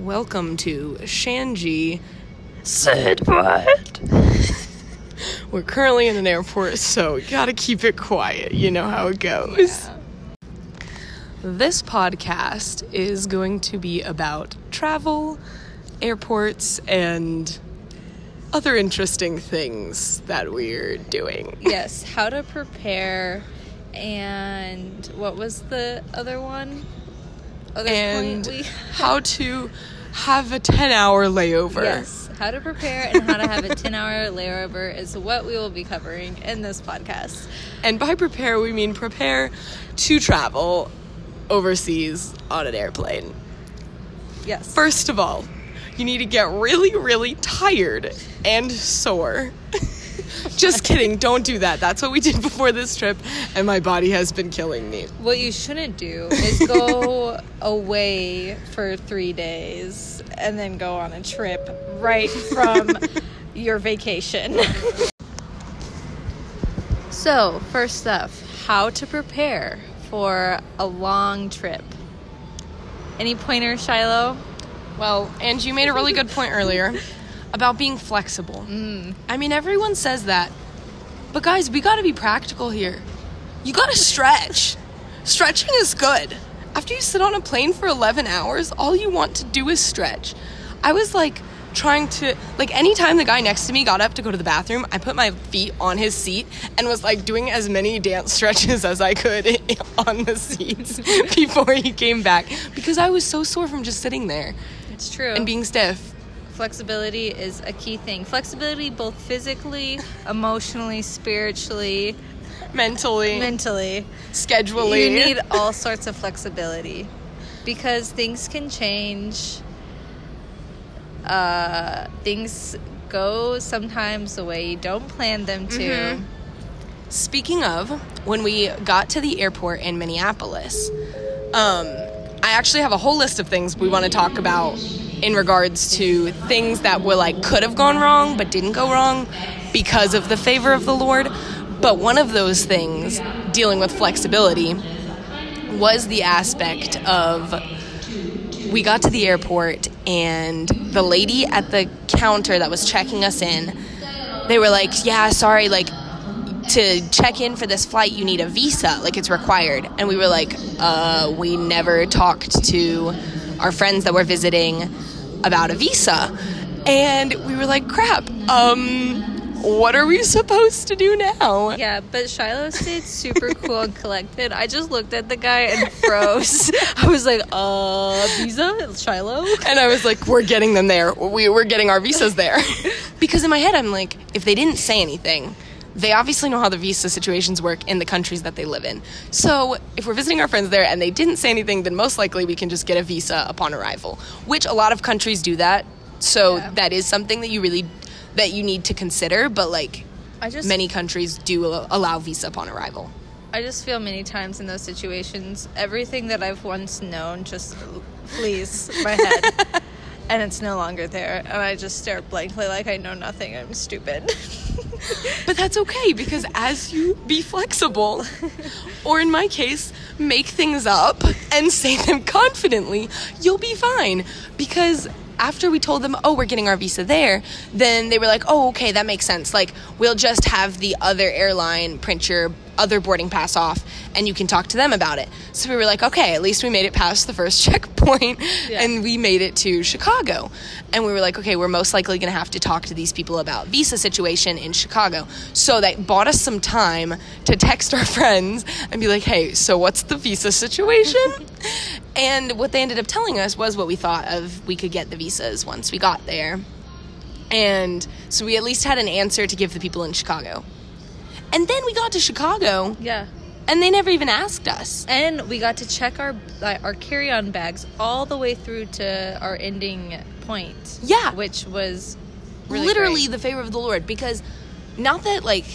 Welcome to Shanji. Said what? We're currently in an airport, so gotta keep it quiet. You know how it goes. This podcast is going to be about travel, airports, and other interesting things that we're doing. Yes, how to prepare and what was the other one? Other And how to have a 10 hour layover. Yes, how to prepare and how to have a 10 hour layover is what we will be covering in this podcast. And by prepare, we mean prepare to travel overseas on an airplane. Yes. First of all, you need to get really, really tired and sore. Just kidding, don't do that. That's what we did before this trip, and my body has been killing me. What you shouldn't do is go away for three days and then go on a trip right from your vacation. So, first stuff how to prepare for a long trip. Any pointers, Shiloh? Well, and you made a really good point earlier about being flexible. Mm. I mean, everyone says that, but guys, we gotta be practical here. You gotta stretch. Stretching is good. After you sit on a plane for 11 hours, all you want to do is stretch. I was like trying to, like, anytime the guy next to me got up to go to the bathroom, I put my feet on his seat and was like doing as many dance stretches as I could on the seats before he came back because I was so sore from just sitting there It's true. and being stiff. Flexibility is a key thing. Flexibility, both physically, emotionally, spiritually, mentally, mentally. scheduling. You need all sorts of flexibility because things can change. Uh, things go sometimes the way you don't plan them to. Mm-hmm. Speaking of, when we got to the airport in Minneapolis, um, I actually have a whole list of things we want to talk about in regards to things that were like could have gone wrong but didn't go wrong because of the favor of the Lord. But one of those things, dealing with flexibility, was the aspect of we got to the airport and the lady at the counter that was checking us in they were like yeah sorry like to check in for this flight you need a visa like it's required and we were like uh we never talked to our friends that were visiting about a visa and we were like crap um what are we supposed to do now Yeah, but Shiloh stayed super cool and collected. I just looked at the guy and froze. I was like, uh, visa? Shiloh? And I was like, we're getting them there. We, we're getting our visas there. because in my head, I'm like, if they didn't say anything, they obviously know how the visa situations work in the countries that they live in. So if we're visiting our friends there and they didn't say anything, then most likely we can just get a visa upon arrival, which a lot of countries do that. So Yeah. that is something that you really that you need to consider. But like I just many countries do allow visa upon arrival. I just feel many times in those situations, everything that I've once known just flees my head. and it's no longer there. And I just stare blankly like I know nothing. I'm stupid. But that's okay because as you be flexible, or in my case, make things up and say them confidently, you'll be fine. Because after we told them, oh, we're getting our visa there, then they were like, oh, okay, that makes sense. Like, we'll just have the other airline print your other boarding pass off and you can talk to them about it. So we were like, okay, at least we made it past the first checkpoint Yeah. and we made it to Chicago. And we were like, okay, we're most likely going to have to talk to these people about visa situation in Chicago. So that bought us some time to text our friends and be like, hey, so what's the visa situation? and what they ended up telling us was what we thought of we could get the visas once we got there. And so we at least had an answer to give the people in Chicago. And then we got to Chicago yeah. and they never even asked us. And we got to check our uh, our carry-on bags all the way through to our ending point. Yeah. Which was really literally great. the favor of the Lord because not that like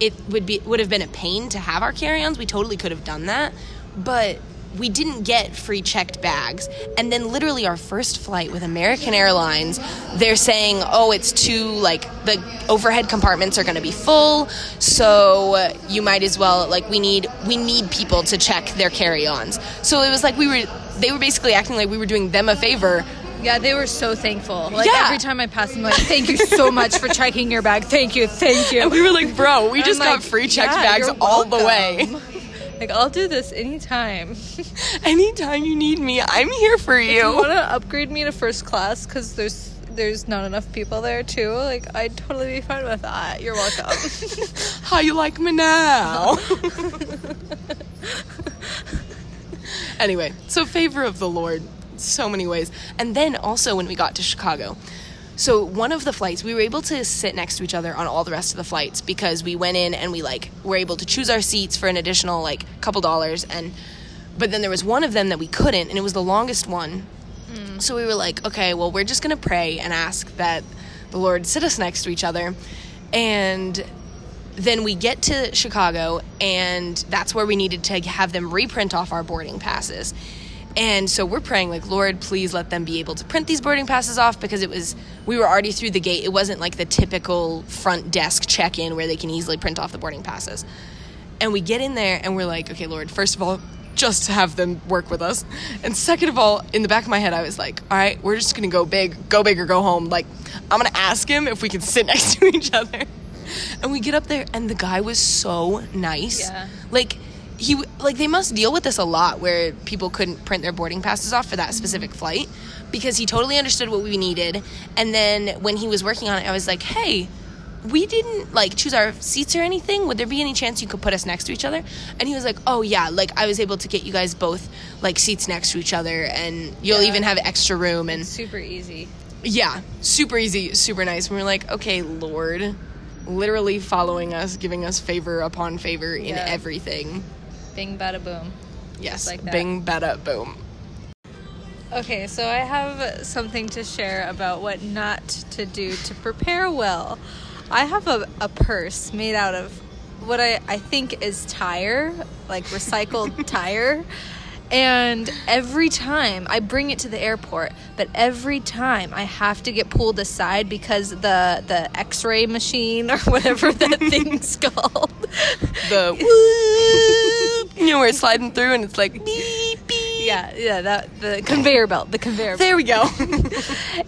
it would be would have been a pain to have our carry-ons we totally could have done that but we didn't get free checked bags. And then literally our first flight with American Airlines, they're saying, "Oh, it's too like the overhead compartments are going to be full, so you might as well like we need we need people to check their carry-ons." So it was like we were they were basically acting like we were doing them a favor. Yeah, they were so thankful. Like Yeah. every time I passed them, like, thank you so much for checking your bag. Thank you, thank you. And we were like, "Bro, we just got free checked "Yeah, bags all the way. Welcome." Like I'll do this anytime. Anytime you need me, I'm here for you want you." to upgrade me to first class because there's there's not enough people there too. Like I'd totally be fine with that. You're welcome. How you like me now? anyway, so favor of the Lord, so many ways. And then also when we got to Chicago, so one of the flights we were able to sit next to each other on all the rest of the flights because we went in and we like were able to choose our seats for an additional like couple dollars and but then there was one of them that we couldn't and it was the longest one mm. so we were like, okay, well, we're just going to pray and ask that the Lord sit us next to each other. And then we get to Chicago, and that's where we needed to have them reprint off our boarding passes. And so we're praying, like, Lord, please let them be able to print these boarding passes off because it was, we were already through the gate. It wasn't like the typical front desk check in where they can easily print off the boarding passes. And we get in there and we're like, okay, Lord, first of all, just have them work with us. And second of all, in the back of my head, I was like, all right, we're just gonna go big, go big or go home. Like, I'm gonna ask him if we can sit next to each other. And we get up there, and the guy was so nice. Yeah. Like, he like they must deal with this a lot where people couldn't print their boarding passes off for that specific flight because he totally understood what we needed and then when he was working on it I was like hey we didn't like choose our seats or anything would there be any chance you could put us next to each other and he was like oh yeah like I was able to get you guys both like seats next to each other and you'll Yeah. even have extra room and Super easy. yeah, super easy, super nice. And we were like, okay, Lord, literally following us, giving us favor upon favor in Yeah. everything. Bing bada boom. Yes, like that. bing, bada, boom. Okay, so I have something to share about what not to do to prepare well. I have a, a purse made out of what I, I think is tire, like recycled tire. And every time I bring it to the airport, but every time I have to get pulled aside because the the X-ray machine or whatever that thing's called. The whoop, you know, where it's sliding through and it's like beep, beep. Yeah, yeah, that the conveyor belt, the conveyor belt. There we go.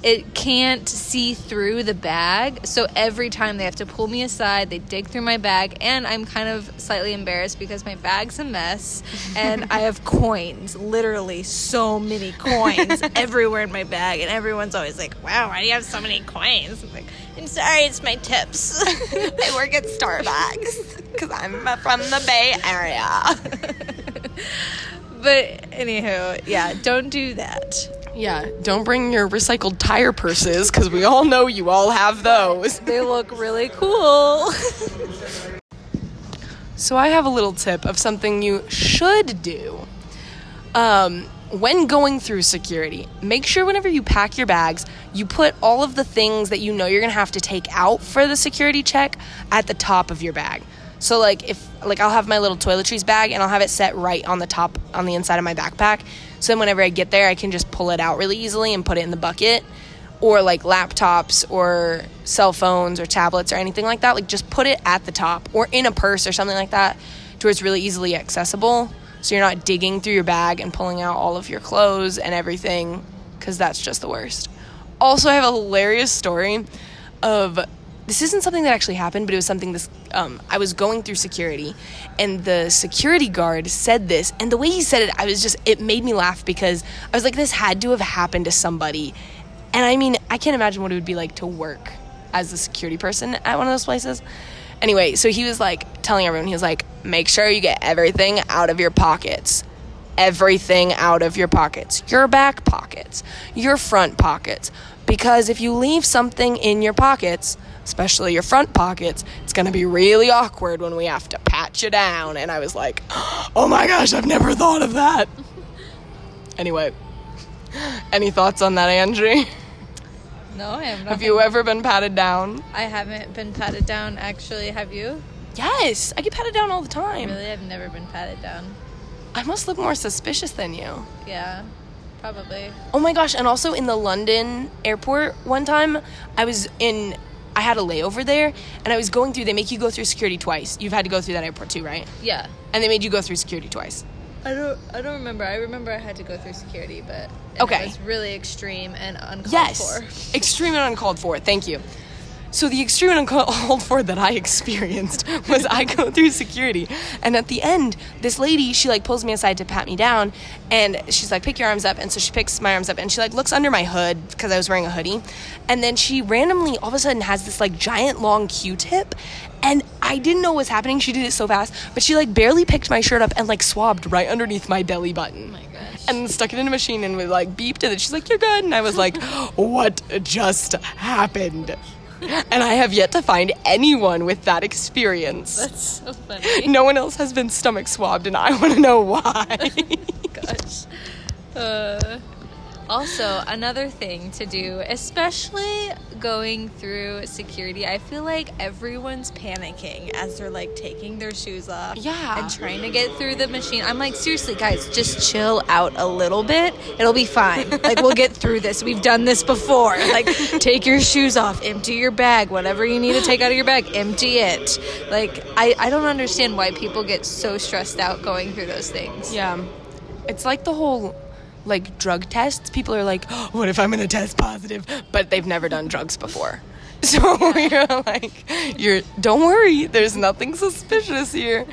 it can't see through the bag. So every time they have to pull me aside, they dig through my bag, and I'm kind of slightly embarrassed because my bag's a mess, and I have coins, literally so many coins everywhere in my bag, and everyone's always like, "Wow, why do you have so many coins?" I'm like, "I'm sorry, it's my tips." I work at Starbucks because I'm from the Bay Area. but anywho, yeah, don't do that. Yeah, don't bring your recycled tire purses because we all know you all have those. They look really cool. So I have a little tip of something you should do. Um, when going through security, make sure whenever you pack your bags, you put all of the things that you know you're gonna have to take out for the security check at the top of your bag. So like if like I'll have my little toiletries bag and I'll have it set right on the top on the inside of my backpack. So then whenever I get there, I can just pull it out really easily and put it in the bucket. Or like laptops or cell phones or tablets or anything like that. Like just put it at the top or in a purse or something like that to where it's really easily accessible. So you're not digging through your bag and pulling out all of your clothes and everything because that's just the worst. Also, I have a hilarious story of this isn't something that actually happened, but it was something this um, I was going through security, and the security guard said this, and the way he said it, I was just it made me laugh because I was like, this had to have happened to somebody, and I mean, I can't imagine what it would be like to work as a security person at one of those places. Anyway, so he was like telling everyone, he was like, make sure you get everything out of your pockets everything out of your pockets your back pockets, your front pockets. Because if you leave something in your pockets, especially your front pockets, it's gonna be really awkward when we have to pat you down. And I was like, oh my gosh, I've never thought of that. Anyway, any thoughts on that, Angie? No, I have not. Have you ever been patted down? I haven't been patted down. Actually, have you? Yes, I get patted down all the time. Really, I've never been patted down. I must look more suspicious than you. Yeah, probably. Oh my gosh, and also in the London airport one time, I was in I had a layover there and I was going through they make you go through security twice. You've had to go through that airport too, right? Yeah. And they made you go through security twice. I don't. I don't remember. I remember I had to go through security, but Okay. it was really extreme and uncalled Yes. for. Extreme and uncalled for. Thank you. So the extreme and uncalled for that I experienced was I go through security, and at the end, this lady she like pulls me aside to pat me down, and she's like, "Pick your arms up," and so she picks my arms up, and she like looks under my hood because I was wearing a hoodie, and then she randomly all of a sudden has this like giant long Q-tip, and I didn't know what was happening. She did it so fast, but she like barely picked my shirt up and like swabbed right underneath my belly button. Oh my and stuck it in a machine and we like beeped and then she's like you're good. And i was like what just happened and i have yet to find anyone with that experience That's so funny. no one else has been stomach swabbed and i want to know why gosh. Uh, also, another thing to do, especially going through security, I feel like everyone's panicking as they're like taking their shoes off. Yeah. And trying to get through the machine. I'm like, seriously, guys, just chill out a little bit. It'll be fine. like, we'll get through this. We've done this before. Like, take your shoes off, empty your bag, whatever you need to take out of your bag, empty it. Like, I, I don't understand why people get so stressed out going through those things. yeah it's like the whole like drug tests people are like "Oh, what if i'm gonna test positive? But they've never done drugs before. So you're like you're don't worry there's nothing suspicious here.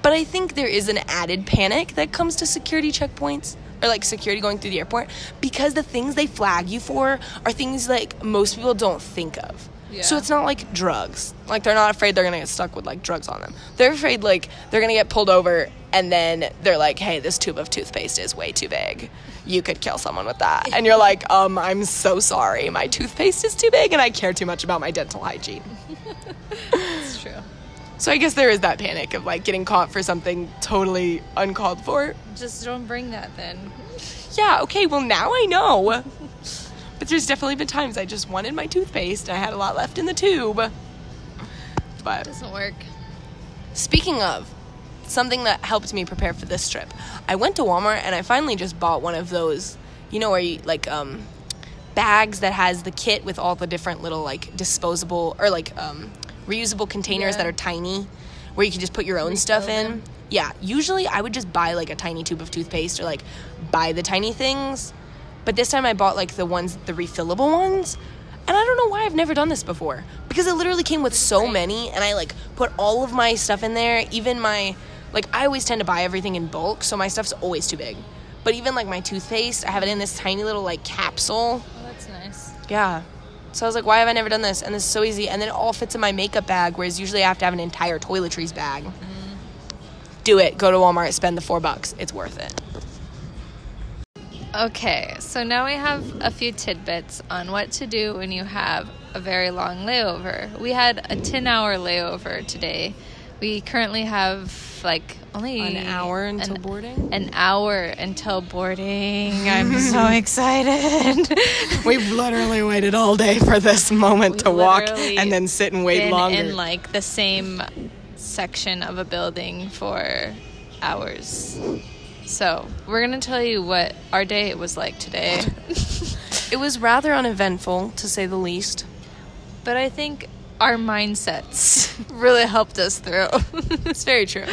But i think there is an added panic that comes to security checkpoints or like security going through the airport because the things they flag you for are things like most people don't think of. So it's not like drugs. Like they're not afraid they're gonna get stuck with like drugs on them. They're afraid like they're gonna get pulled over and then they're like hey this tube of toothpaste is way too big. You could kill someone with that. And you're like um i'm so sorry. My toothpaste is too big and i care too much about my dental hygiene. That's true. so i guess there is that panic of like getting caught for something totally uncalled for. Just don't bring that then. yeah okay well now i know. But there's definitely been times i just wanted my toothpaste. And i had a lot left in the tube. But it Doesn't work. Speaking of something that helped me prepare for this trip, I went to Walmart and I finally just bought one of those, you know, where you like um, bags that has the kit with all the different little like disposable or like um, reusable containers Yeah. that are tiny, where you can just put your own stuff in. them. Yeah, usually I would just buy like a tiny tube of toothpaste or like buy the tiny things, but this time I bought like the ones, the refillable ones. And I don't know why I've never done this before because it literally came with so many and I like put all of my stuff in there, even my like I always tend to buy everything in bulk, so my stuff's always too big. But even like my toothpaste, I have it in this tiny little like capsule. Oh, that's nice. Yeah. So I was like, why have I never done this? And this is so easy. And then it all fits in my makeup bag, whereas usually I have to have an entire toiletries bag. Mm-hmm. Do it. Go to Walmart, spend the four bucks. It's worth it. Okay, so now we have a few tidbits on what to do when you have a very long layover. We had a 10 hour layover today. We currently have like only An hour until an- boarding? An hour until boarding. I'm so excited. We've literally waited all day for this moment to We've walk and then sit and wait been longer. in like the same section of a building for hours. So we're gonna tell you what our day was like today. it was rather uneventful, to say the least. but I think our mindsets really helped us through. It's very true.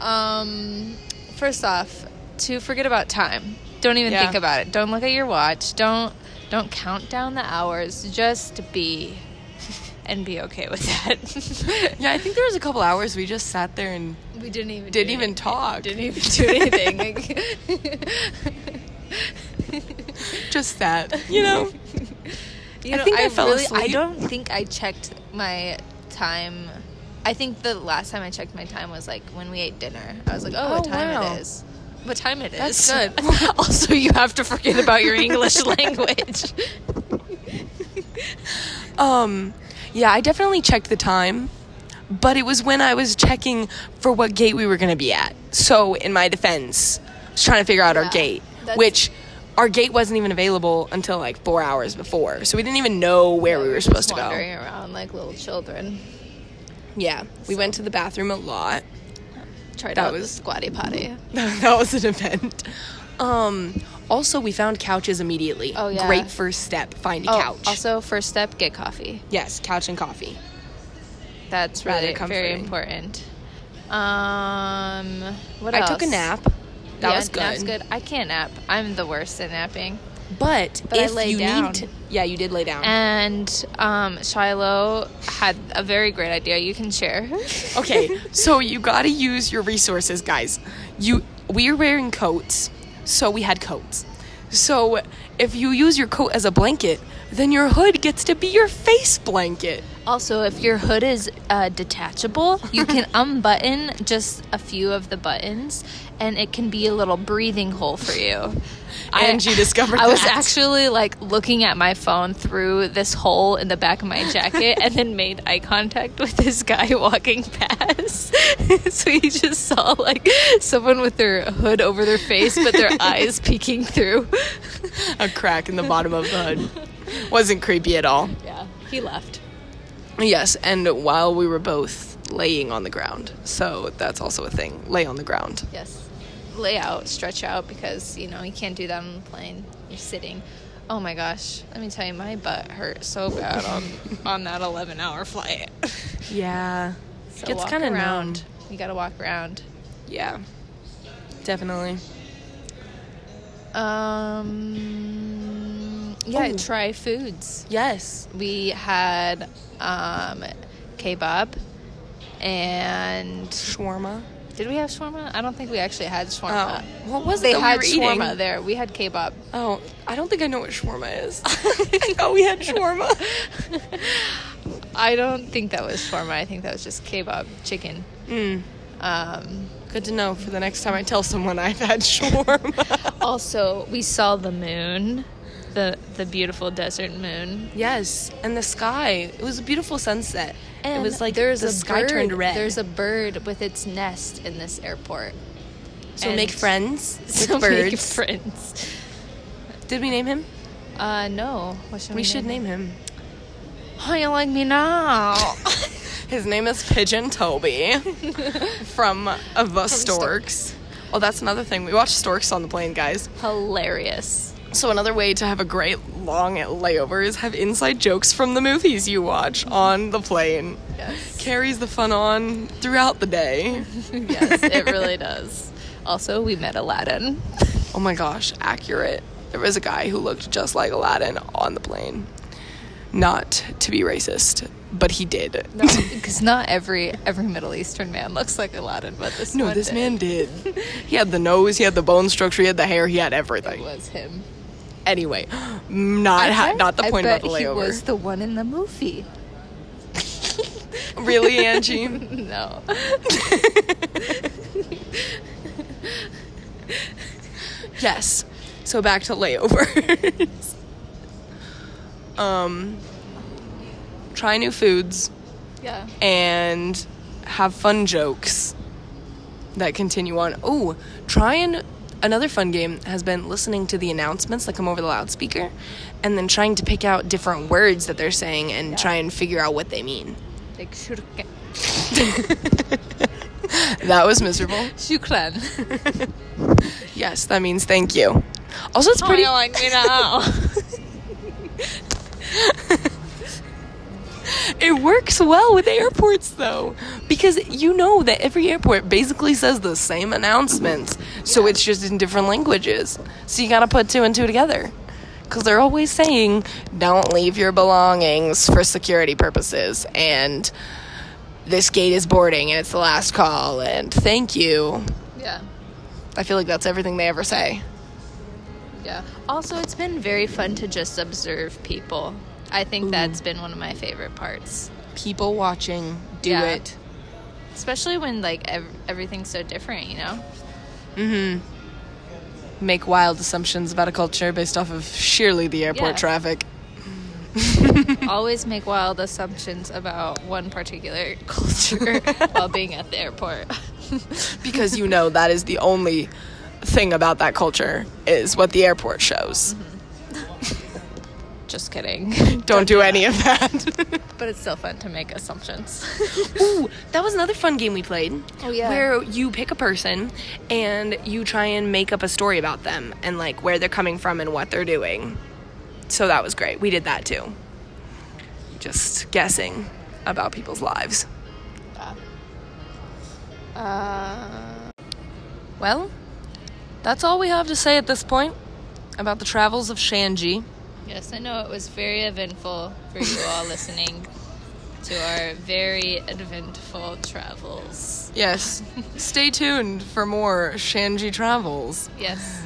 um, first off, to forget about time. Don't even Yeah. think about it. Don't look at your watch. Don't don't count down the hours. Just be and be okay with that. Yeah, I think there was a couple hours we just sat there and we didn't even Didn't even anything. talk. Didn't even do anything. Just sat, you know? You I think I fell really, I don't think I checked my time. I think the last time I checked my time was like when we ate dinner. I was like, oh, what Oh, time wow. it is. What time it is. That's good. also, you have to forget about your English language. Um, yeah, I definitely checked the time, but it was when I was checking for what gate we were going to be at. So, in my defense, I was trying to figure out our gate, which our gate wasn't even available until like four hours before. So, we didn't even know where we were supposed to go. Wandering around like little children. Yeah, we went to the bathroom a lot. Tried That out was- the squatty potty. that was an event. Um, also, we found couches immediately. Oh, yeah. Great first step. Find a Oh, couch. also first step, get coffee. yes, couch and coffee. That's really very important. Um, what I else? took a nap. That yeah, was good. Nap's good. I can't nap. I'm the worst at napping. But, But if lay you down. need to, yeah, you did lay down. And um, Shiloh had a very great idea you can share. okay, so you got to use your resources, guys. You we are wearing coats, so we had coats. So if you use your coat as a blanket, then your hood gets to be your face blanket. Also, if your hood is uh, detachable, you can unbutton just a few of the buttons, and it can be a little breathing hole for you. And you discovered I was actually like looking at my phone through this hole in the back of my jacket, and then made eye contact with this guy walking past. so he just saw like someone with their hood over their face, but their eyes peeking through. A crack in the bottom of the hood. Wasn't creepy at all. Yeah, he left. Yes, and while we were both laying on the ground. So that's also a thing. Lay on the ground. Yes. Lay out, stretch out because, you know, you can't do that on the plane. You're sitting. Oh my gosh. Let me tell you, my butt hurt so bad on, on that 11 hour flight. Yeah. So Gets kind of around. numb. You gotta walk around. Yeah. Definitely. Um, yeah, Oh. try foods. Yes. We had um, kebab and Shawarma. did we have shawarma? I don't think we actually had shawarma. Oh, what was it They that we had were shawarma eating? there. We had kebab. Oh, I don't think I know what shawarma is. I thought we had shawarma. I don't think that was shawarma. I think that was just kebab chicken. Mm, Um, good to know for the next time I tell someone I've had shawarma. also, we saw the moon, the the beautiful desert moon. yes, and the sky. It was a beautiful sunset. And it was like there's the a sky bird, turned red. There's a bird with its nest in this airport. so make friends with So make birds. friends. Did we name him? Uh, no. Should we, We should name him. How you like me now? His name is Pigeon Toady from uh, the Storks. Oh, that's another thing. We watched Storks on the plane, guys. Hilarious. So another way to have a great long layover is have inside jokes from the movies you watch on the plane. Yes. Carries the fun on throughout the day. yes, it really does. Also, we met Aladdin. Oh my gosh, accurate. There was a guy who looked just like Aladdin on the plane. Not to be racist, but he did. No, because not every every Middle Eastern man looks like Aladdin, but this No, one this did. man did. He had the nose, he had the bone structure, he had the hair, he had everything. It was him. Anyway, not ha- not the point about the he was the one in the movie. Really, Angie? No. yes. So back to layovers. Um, try new foods Yeah. and have fun jokes that continue on. Oh, try and another fun game has been listening to the announcements that come over the loudspeaker and then trying to pick out different words that they're saying and try and figure out what they mean. Like shukran. That was miserable. Shukran. Yes, that means thank you. Also, it's pretty. How you like me now? It works well with airports though, because you know that every airport basically says the same announcements, so it's just in different languages. So you gotta put two and two together, because they're always saying, "Don't leave your belongings for security purposes," and this gate is boarding and it's the last call, and thank you. yeah. I feel like that's everything they ever say. Yeah. Also, it's been very fun to just observe people. I think that's been one of my favorite parts. People watching, do Yeah. it. Especially when like ev- everything's so different, you know? Mm-hmm. Make wild assumptions about a culture based off of sheerly the airport Yeah. traffic. Always make wild assumptions about one particular culture while being at the airport. because you know that is the only thing about that culture is what the airport shows. Just kidding. Don't do any of that. but it's still fun to make assumptions. Ooh, that was another fun game we played. Oh, yeah. Where you pick a person and you try and make up a story about them and like where they're coming from and what they're doing. So that was great. We did that too. Just guessing about people's lives. Uh, Well, that's all we have to say at this point about the travels of Shanji. yes, I know it was very eventful for you all listening to our very eventful travels. Yes. Stay tuned for more Shanji travels. Yes.